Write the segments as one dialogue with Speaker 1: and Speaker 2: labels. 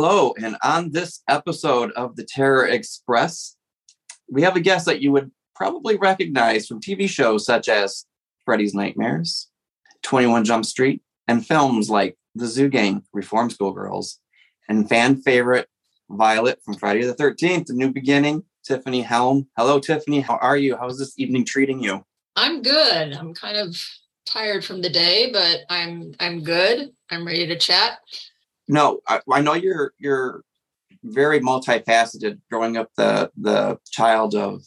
Speaker 1: Hello, and on this episode of the Terror Express, we have a guest that you would probably recognize from TV shows such as Freddy's Nightmares, 21 Jump Street, and films like The Zoo Gang, Reform School Girls, and fan favorite Violet from Friday the 13th, A New Beginning, Tiffany Helm. Hello, Tiffany. How are you? How's this evening treating you?
Speaker 2: I'm good. I'm kind of tired from the day, but I'm I'm good. I'm ready to chat.
Speaker 1: No, I, I know you're you're very multifaceted. Growing up the the child of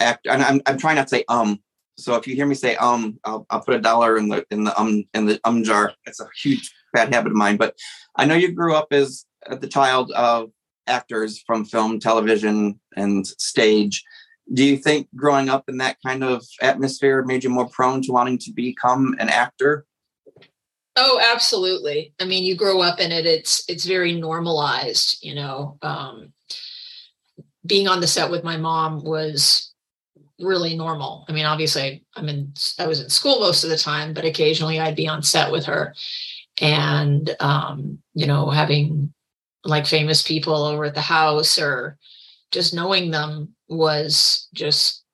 Speaker 1: act, and I'm I'm trying not to say um. So if you hear me say um, I'll, I'll put a dollar in the in the um in the um jar. It's a huge bad habit of mine. But I know you grew up as the child of actors from film, television, and stage. Do you think growing up in that kind of atmosphere made you more prone to wanting to become an actor?
Speaker 2: Oh, absolutely. I mean, you grow up in it. It's it's very normalized. You know, um, being on the set with my mom was really normal. I mean, obviously, I'm in. I was in school most of the time, but occasionally I'd be on set with her, and um, you know, having like famous people over at the house or just knowing them was just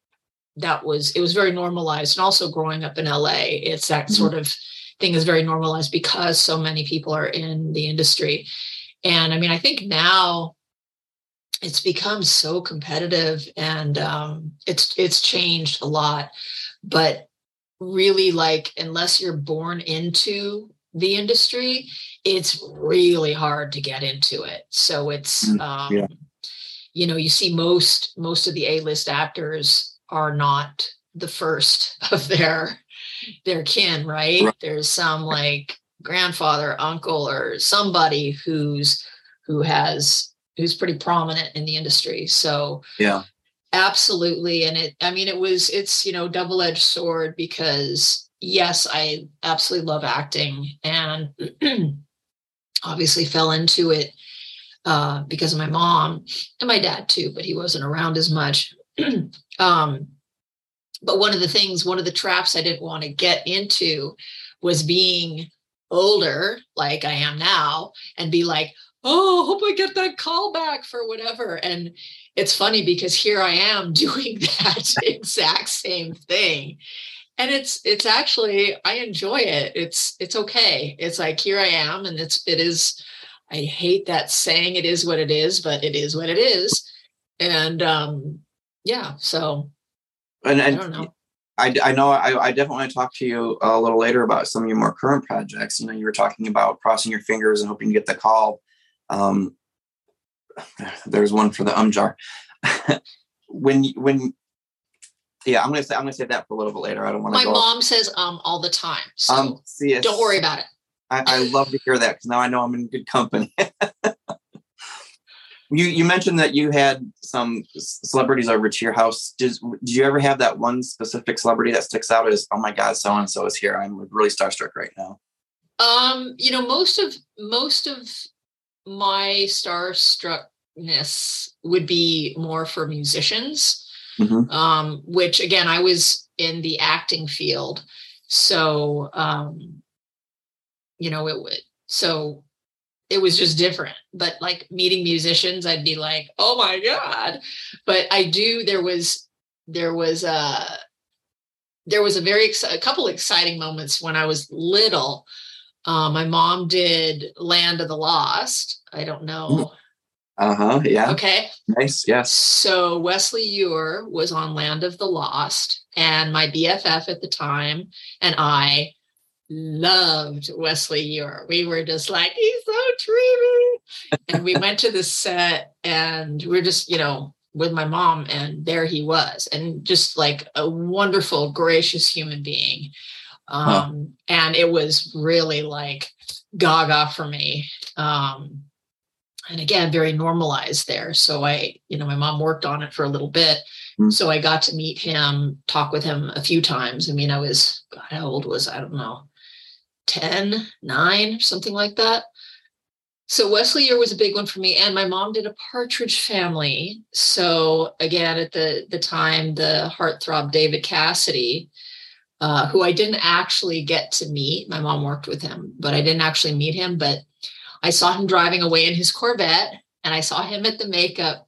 Speaker 2: that was it was very normalized and also growing up in LA it's that mm-hmm. sort of thing is very normalized because so many people are in the industry. And i mean i think now it's become so competitive and um, it's it's changed a lot. But really like unless you're born into the industry it's really hard to get into it. So it's mm, um, yeah. you know you see most most of the a-list actors are not the first of their their kin right, right. there's some like grandfather uncle or somebody who's who has who's pretty prominent in the industry so
Speaker 1: yeah
Speaker 2: absolutely and it i mean it was it's you know double-edged sword because yes i absolutely love acting and obviously fell into it uh, because of my mom and my dad too, but he wasn't around as much. um, but one of the things, one of the traps I didn't want to get into was being older, like I am now, and be like, oh, hope I get that call back for whatever. And it's funny because here I am doing that exact same thing. And it's it's actually i enjoy it. It's it's okay. It's like here i am and it's it is i hate that saying it is what it is but it is what it is. And um yeah so
Speaker 1: and, and I don't know. I, I know I, I definitely want to talk to you a little later about some of your more current projects. You know, you were talking about crossing your fingers and hoping to get the call. Um, there's one for the um jar. when when yeah, I'm gonna say I'm gonna say that for a little bit later. I don't want
Speaker 2: to. My mom says um all the time. So um, see, don't worry about it.
Speaker 1: I, I love to hear that because now I know I'm in good company. you you mentioned that you had some celebrities over to your house. Did did you ever have that one specific celebrity that sticks out as oh my god, so and so is here? I'm really starstruck right now.
Speaker 2: Um, you know, most of most of my starstruckness would be more for musicians mm-hmm. um, which again, I was in the acting field. So, um, you know, it would, so it was just different. But like meeting musicians, I'd be like, oh my God. But I do, there was, there was a, there was a very, a couple exciting moments when I was little. Uh, my mom did Land of the Lost. I don't know.
Speaker 1: Uh huh. Yeah.
Speaker 2: Okay.
Speaker 1: Nice. Yes.
Speaker 2: So Wesley Eure was on Land of the Lost, and my BFF at the time and I loved Wesley Eure. We were just like, he's so dreamy. and we went to the set, and we we're just, you know, with my mom, and there he was, and just like a wonderful, gracious human being. Um, huh. and it was really like gaga for me. Um, and again very normalized there so i you know my mom worked on it for a little bit mm-hmm. so i got to meet him talk with him a few times i mean i was god how old was i, I don't know 10 9 something like that. So wesley Eure was a big one for me and my mom did a partridge family. So again at the the time the heartthrob david cassidy uh, who i didn't actually get to meet my mom worked with him but i didn't actually meet him but I saw him driving away in his Corvette, and I saw him at the makeup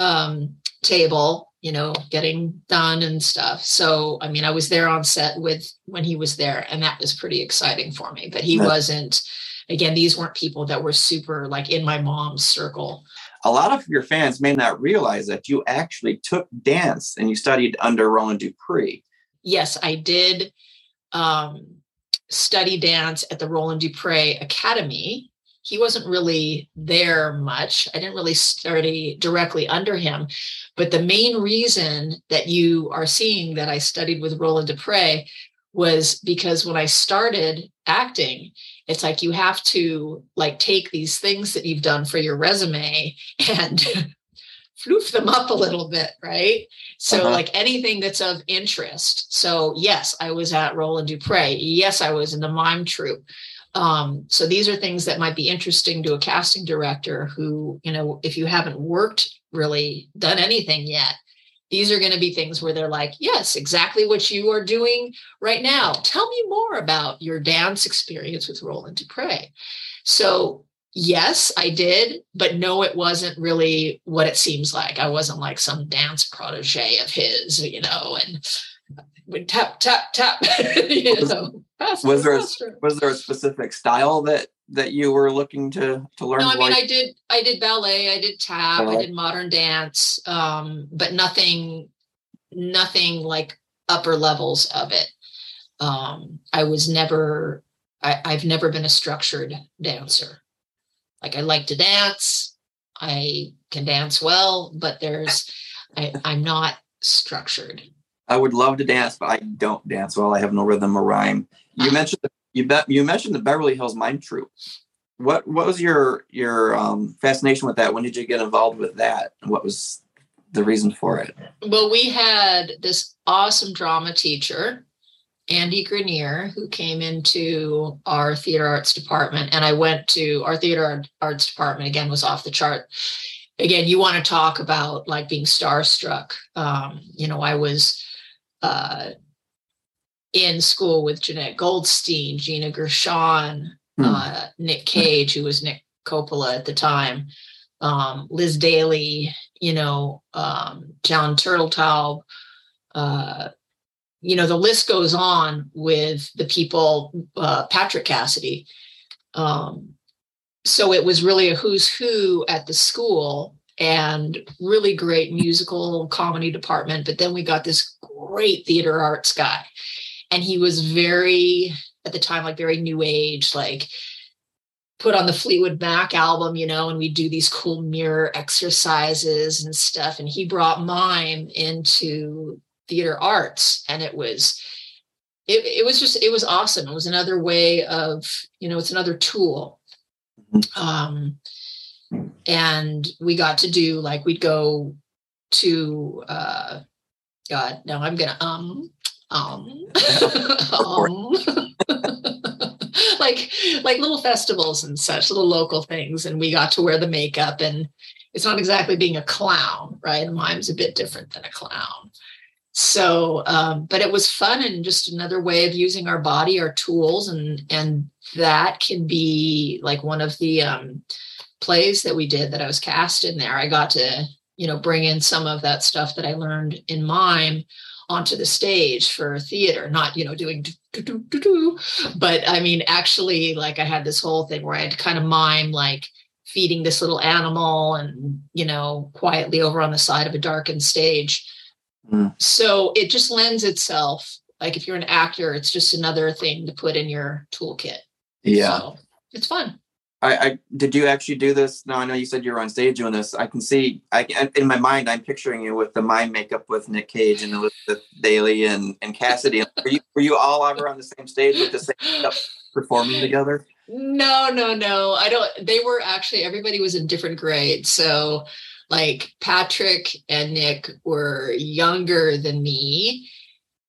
Speaker 2: um, table, you know, getting done and stuff. So, I mean, I was there on set with when he was there, and that was pretty exciting for me. But he yeah. wasn't. Again, these weren't people that were super like in my mom's circle.
Speaker 1: A lot of your fans may not realize that you actually took dance and you studied under Roland Dupree.
Speaker 2: Yes, I did um, study dance at the Roland Dupree Academy. He wasn't really there much. I didn't really study directly under him. But the main reason that you are seeing that I studied with Roland Dupree was because when I started acting, it's like you have to like take these things that you've done for your resume and floof them up a little bit, right? So, uh-huh. like anything that's of interest. So, yes, I was at Roland Dupree. Yes, I was in the mime troupe. Um, so these are things that might be interesting to a casting director who, you know, if you haven't worked really done anything yet, these are going to be things where they're like, yes, exactly what you are doing right now. Tell me more about your dance experience with Roland Dupree. So yes, I did, but no, it wasn't really what it seems like. I wasn't like some dance protege of his, you know, and would tap, tap, tap. you
Speaker 1: know, was there. A, was there a specific style that that you were looking to to learn?
Speaker 2: No, I mean, I did I did ballet, I did tap, I did modern dance, um, but nothing nothing like upper levels of it. Um, I was never I, I've never been a structured dancer. Like I like to dance. I can dance well, but there's I, I'm not structured.
Speaker 1: I would love to dance, but I don't dance well. I have no rhythm or rhyme. You mentioned you bet you mentioned the Beverly Hills Mime Troupe. What what was your your um, fascination with that? When did you get involved with that? And What was the reason for it?
Speaker 2: Well, we had this awesome drama teacher Andy Grenier, who came into our theater arts department, and I went to our theater arts department again was off the chart. Again, you want to talk about like being starstruck. Um, you know, I was uh, in school with Jenette Goldstein, Gina Gershon, hmm. uh, Nick Cage, who was Nick Coppola at the time, um, Liz Daily, you know, um, John Turteltaub, uh, you know the list goes on with the people uh, patrick cassidy um, so it was really a who's who at the school and really great musical comedy department but then we got this great theater arts guy and he was very at the time like very new age like put on the Fleetwood Mac album, you know, and we do these cool mirror exercises and stuff. And he brought mime into theater arts and it was it, it was just it was awesome it was another way of you know it's another tool mm-hmm. um and we got to do like we'd go to uh god no, i'm gonna um um um like like little festivals and such little local things and we got to wear the makeup and it's not exactly being a clown right? Mime's a bit different than a clown. So um, but it was fun and just another way of using our body our tools and and that can be like one of the um, plays that we did that i was cast in there. I got to you know bring in some of that stuff that i learned in mime onto the stage for theater not you know doing but i mean actually like i had this whole thing where i had to kind of mime like feeding this little animal and you know quietly over on the side of a darkened stage Mm. So it just lends itself. Like if you're an actor, it's just another thing to put in your toolkit.
Speaker 1: Yeah. So
Speaker 2: it's fun.
Speaker 1: I, I, did you actually do this? No, I know you said you were on stage doing this. I can see I in my mind I'm picturing you with the mime makeup with Nick Cage and Elizabeth Daily and, and Cassidy. were you were you all ever on the same stage with the same stuff performing together?
Speaker 2: No, no, no. I don't they were actually everybody was in different grades. So like Patrick and Nick were younger than me.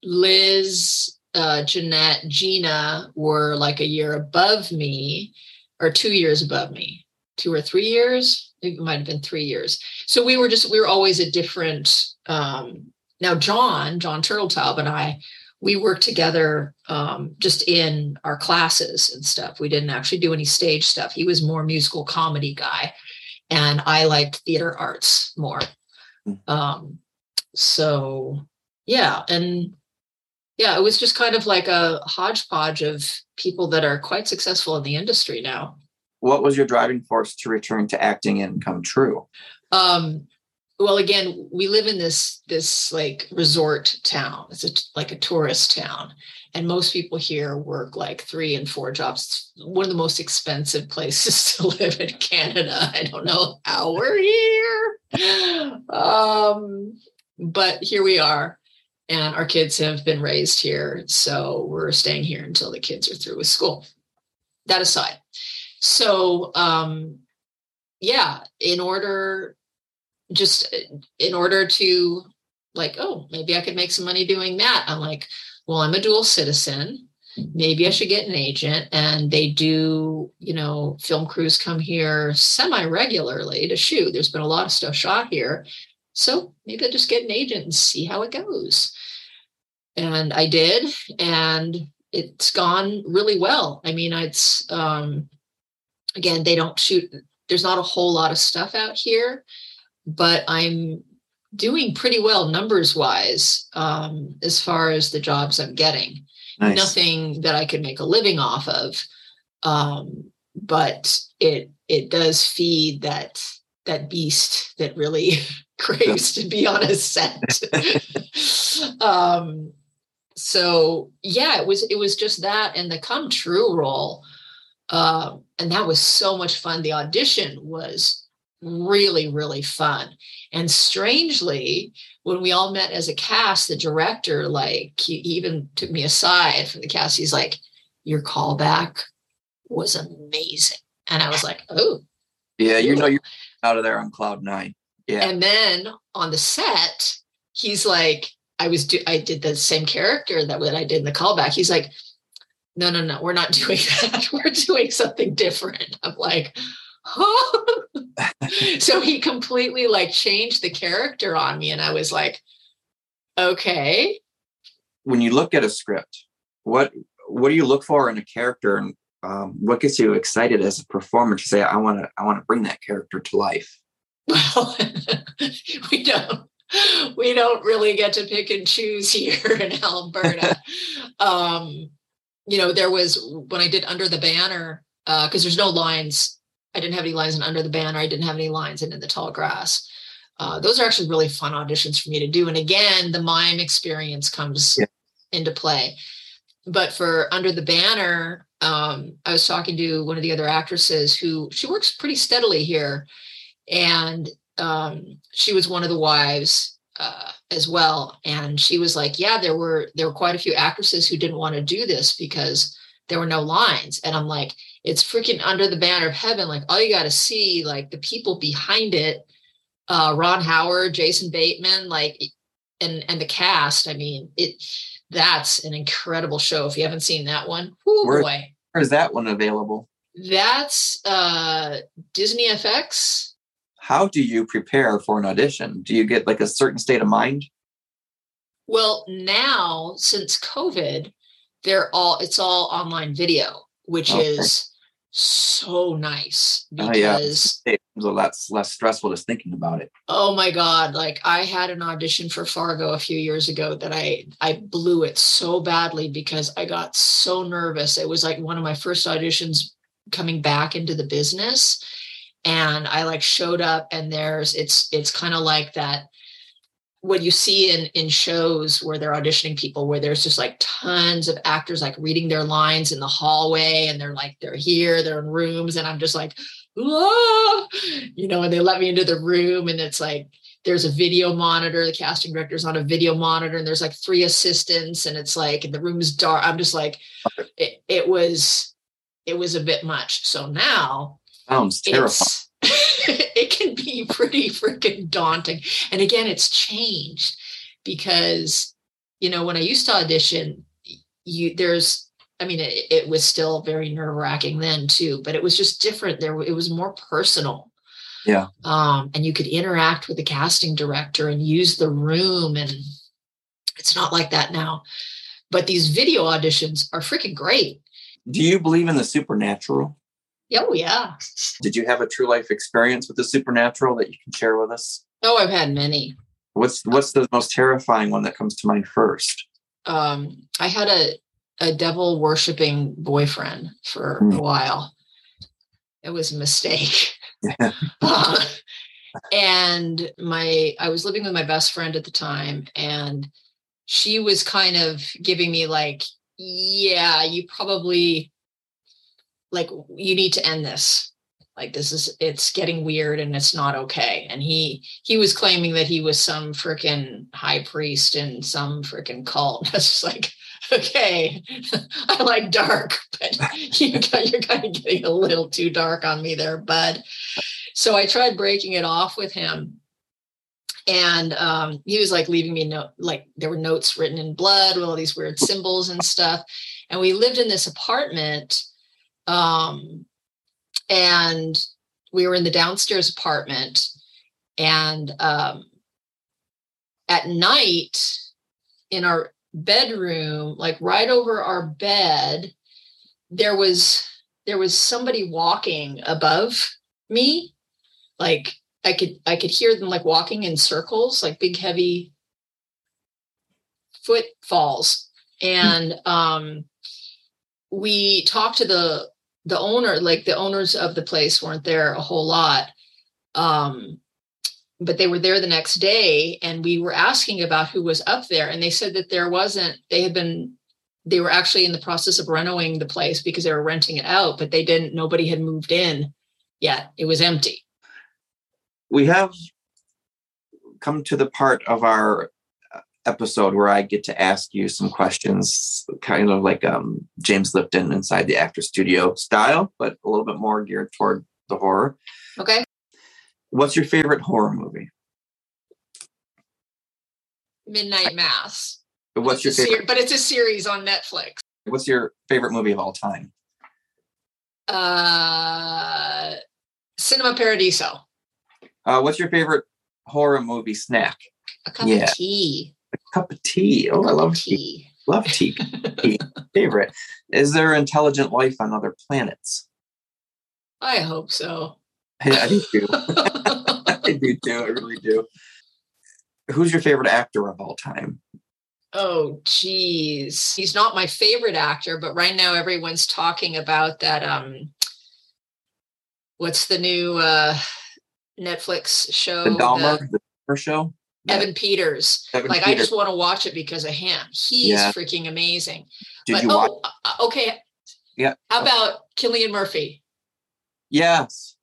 Speaker 2: Liz, uh, Jeanette, Gina were like a year above me or two years above me, two or three years. It might have been three years. So we were just, we were always a different. Um, now, John, John Turteltaub and I we worked together um, just in our classes and stuff. We didn't actually do any stage stuff. He was more musical comedy guy, and I liked theater arts more. Hmm. Um, so yeah, and yeah, it was just kind of like a hodgepodge of people that are quite successful in the industry now.
Speaker 1: What was your driving force to return to acting and come true?
Speaker 2: Um, well, again, we live in this this like resort town. It's a, like a tourist town, and most people here work like three and four jobs. It's one of the most expensive places to live in Canada. I don't know how we're here, um, but here we are and our kids have been raised here so we're staying here until the kids are through with school. That aside. So um yeah in order just in order to like oh maybe i could make some money doing that i'm like well i'm a dual citizen. Maybe i should get an agent and they do you know film crews come here semi regularly to shoot. There's been a lot of stuff shot here. So maybe I'll just get an agent and see how it goes. And I did, and it's gone really well. I mean, it's um, again, they don't shoot, there's not a whole lot of stuff out here, but I'm doing pretty well numbers wise um, as far as the jobs I'm getting. Nice. Nothing that I could make a living off of. Um, but it it does feed that that beast that really craves to be on a set. um, so yeah, it was it was just that and the come true role. Uh, and that was so much fun. The audition was really, really fun. And strangely, when we all met as a cast, the director, like, he even took me aside from the cast. He's like, Your callback was amazing. And I was like, Oh.
Speaker 1: Yeah, you know, you're out of there on cloud nine. Yeah.
Speaker 2: And then on the set, he's like, I was do I did the same character that what I did in the callback. He's like, no, no, no, we're not doing that. We're doing something different. I'm like, oh. so he completely like changed the character on me. And I was like, okay.
Speaker 1: When you look at a script, what what do you look for in a character and um, what gets you excited as a performer to say, I want to I want to bring that character to life?
Speaker 2: Well, we don't we don't really get to pick and choose here in Alberta. um, you know, there was when I did Under the Banner, because uh, there's no lines. I didn't have any lines in Under the Banner. I didn't have any lines in In the Tall Grass. Uh, those are actually really fun auditions for me to do. And again, the mime experience comes yeah. into play. But for Under the Banner, um, I was talking to one of the other actresses who she works pretty steadily here and um, she was one of the wives uh, as well. And she was like yeah there were there were quite a few actresses who didn't want to do this because there were no lines. And i'm like it's freaking under the banner of heaven. Like all you got to see like the people behind it uh, ron howard jason bateman like and and the cast. I mean it that's an incredible show. If you haven't seen that one Whoo,
Speaker 1: where,
Speaker 2: boy.
Speaker 1: where's that one available?
Speaker 2: That's uh disney fx
Speaker 1: how do you prepare for an audition? Do you get like a certain state of mind?
Speaker 2: Well, now since COVID, they're all it's all online video, which okay. is so nice because
Speaker 1: oh, yeah. it's a lot less stressful just thinking about it.
Speaker 2: Oh my god, like I had an audition for Fargo a few years ago that I I blew it so badly because I got so nervous. It was like one of my first auditions coming back into the business and I like showed up and there's it's it's kind of like that what you see in in shows where they're auditioning people where there's just like tons of actors like reading their lines in the hallway and they're like they're here they're in rooms and I'm just like ah! you know and they let me into the room and it's like there's a video monitor the casting director's on a video monitor and there's like three assistants and it's like and the room's dark I'm just like it, it was it was a bit much so now
Speaker 1: Sounds terrifying.
Speaker 2: it can be pretty freaking daunting. And again, it's changed because, you know, when I used to audition, you there's I mean, it, it was still very nerve wracking then too, but it was just different. There, it was more personal.
Speaker 1: Yeah.
Speaker 2: Um, and you could interact with the casting director and use the room, and it's not like that now. but these video auditions are freaking great.
Speaker 1: Do you believe in the supernatural?
Speaker 2: Oh yeah.
Speaker 1: Did you have a true life experience with the supernatural that you can share with us?
Speaker 2: Oh, I've had many.
Speaker 1: What's what's the most terrifying one that comes to mind first?
Speaker 2: Um, I had a a devil worshiping boyfriend for
Speaker 1: Hmm.
Speaker 2: a while. It was a mistake.
Speaker 1: Yeah.
Speaker 2: Uh, and my I was living with my best friend at the time and she was kind of giving me like yeah you probably like you need to end this like this is it's getting weird and it's not okay and he he was claiming that he was some freaking high priest in some freaking cult that's just like okay i like dark but you got, you're kind of getting a little too dark on me there bud so I tried breaking it off with him. And um, he was like leaving me note, like there were notes written in blood with all these weird symbols and stuff. And we lived in this apartment. Um, and we were in the downstairs apartment. And um, at night in our bedroom, like right over our bed, there was there was somebody walking above me like i could i could hear them like walking in circles like big heavy footfalls and um we talked to the the owner like the owners of the place weren't there a whole lot um but they were there the next day and we were asking about who was up there and they said that there wasn't they had been they were actually in the process of renovating the place because they were renting it out but they didn't nobody had moved in yet it was empty.
Speaker 1: We have come to the part of our episode where I get to ask you some questions, kind of like um, James Lipton inside the actor studio style, but a little bit more geared toward the horror.
Speaker 2: okay
Speaker 1: What's your favorite horror movie?
Speaker 2: midnight mass
Speaker 1: What's your
Speaker 2: It's ser-
Speaker 1: favorite?
Speaker 2: but it's a series on netflix
Speaker 1: What's your favorite movie of all time?
Speaker 2: uh cinema paradiso
Speaker 1: Uh, what's your favorite horror movie snack?
Speaker 2: a cup
Speaker 1: Yeah.
Speaker 2: of tea
Speaker 1: cup of tea. Oh, I love tea.
Speaker 2: tea
Speaker 1: Love tea. tea. Favorite. Is there intelligent life on other planets?
Speaker 2: i hope so
Speaker 1: I do too. I do too. I really do. Who's your favorite actor of all time?
Speaker 2: Oh, geez. He's not my favorite actor, but right now everyone's talking about that. Um, what's the new uh, Netflix show?
Speaker 1: The Dahmer,
Speaker 2: The-
Speaker 1: the Dahmer show.
Speaker 2: Evan Peters.
Speaker 1: Evan
Speaker 2: like, I just want to watch it because of him. He's
Speaker 1: Yeah.
Speaker 2: freaking amazing.
Speaker 1: Did
Speaker 2: but
Speaker 1: you watch?
Speaker 2: oh, uh, okay.
Speaker 1: Yeah.
Speaker 2: How about Cillian Murphy?
Speaker 1: Yes.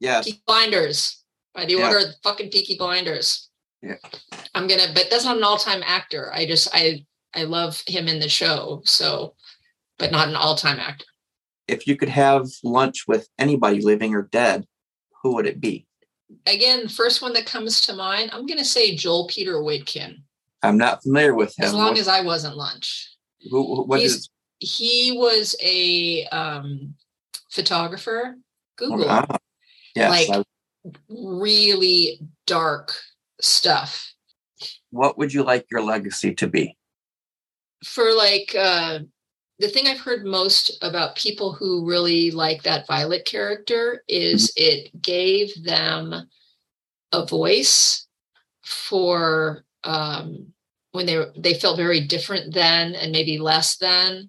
Speaker 1: Yes.
Speaker 2: Peaky Blinders. By the
Speaker 1: Yeah.
Speaker 2: order of the fucking Peaky Blinders.
Speaker 1: Yeah.
Speaker 2: I'm gonna, but that's not an all-time actor. I just I I love him in the show. So, but not an all-time actor.
Speaker 1: If you could have lunch with anybody, living or dead, who would it be?
Speaker 2: Again, first one that comes to mind, I'm gonna say Joel Peter Witkin.
Speaker 1: I'm not familiar with him.
Speaker 2: As long
Speaker 1: What-
Speaker 2: as I wasn't lunch.
Speaker 1: who, what is-
Speaker 2: He was a um photographer. Google him.
Speaker 1: ah, yes.
Speaker 2: Like-
Speaker 1: I-
Speaker 2: really dark stuff.
Speaker 1: what would you like your legacy to be?
Speaker 2: for like uh the thing I've heard most about people who really like that Violet character is it gave them a voice for um when they they felt very different then and maybe less than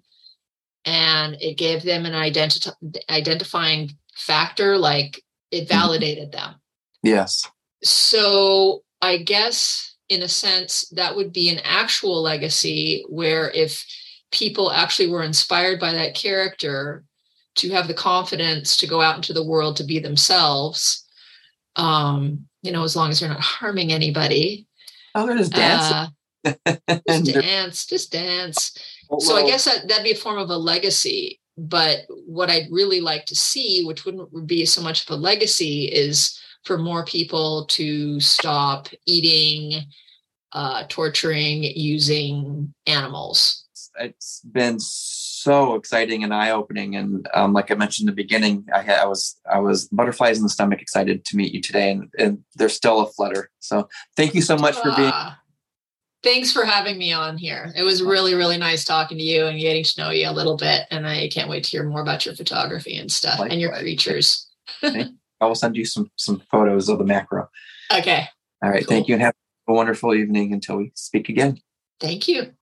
Speaker 2: and it gave them an identi- identifying factor like it validated them.
Speaker 1: Yes.
Speaker 2: so I guess in a sense that would be an actual legacy where if people actually were inspired by that character to have the confidence to go out into the world to be themselves um you know as long as they're not harming anybody
Speaker 1: Oh, they're just dancing.
Speaker 2: uh, just dance just dance so I guess that, that'd be a form of a legacy. But what I'd really like to see, which wouldn't be so much of a legacy, is for more people to stop eating, uh, torturing, using animals.
Speaker 1: It's been so exciting and eye-opening and um, like i mentioned in the beginning i had i was i was butterflies in the stomach excited to meet you today and, and there's still a flutter so thank you so much for being
Speaker 2: Ah, thanks for having me on here. It was really, really nice talking to you and getting to know you a little bit. And I can't wait to hear more about your photography and stuff Likewise. and your creatures.
Speaker 1: I will send you some some photos of the macro.
Speaker 2: Okay.
Speaker 1: All right. Cool. Thank you and have a wonderful evening until we speak again.
Speaker 2: Thank you.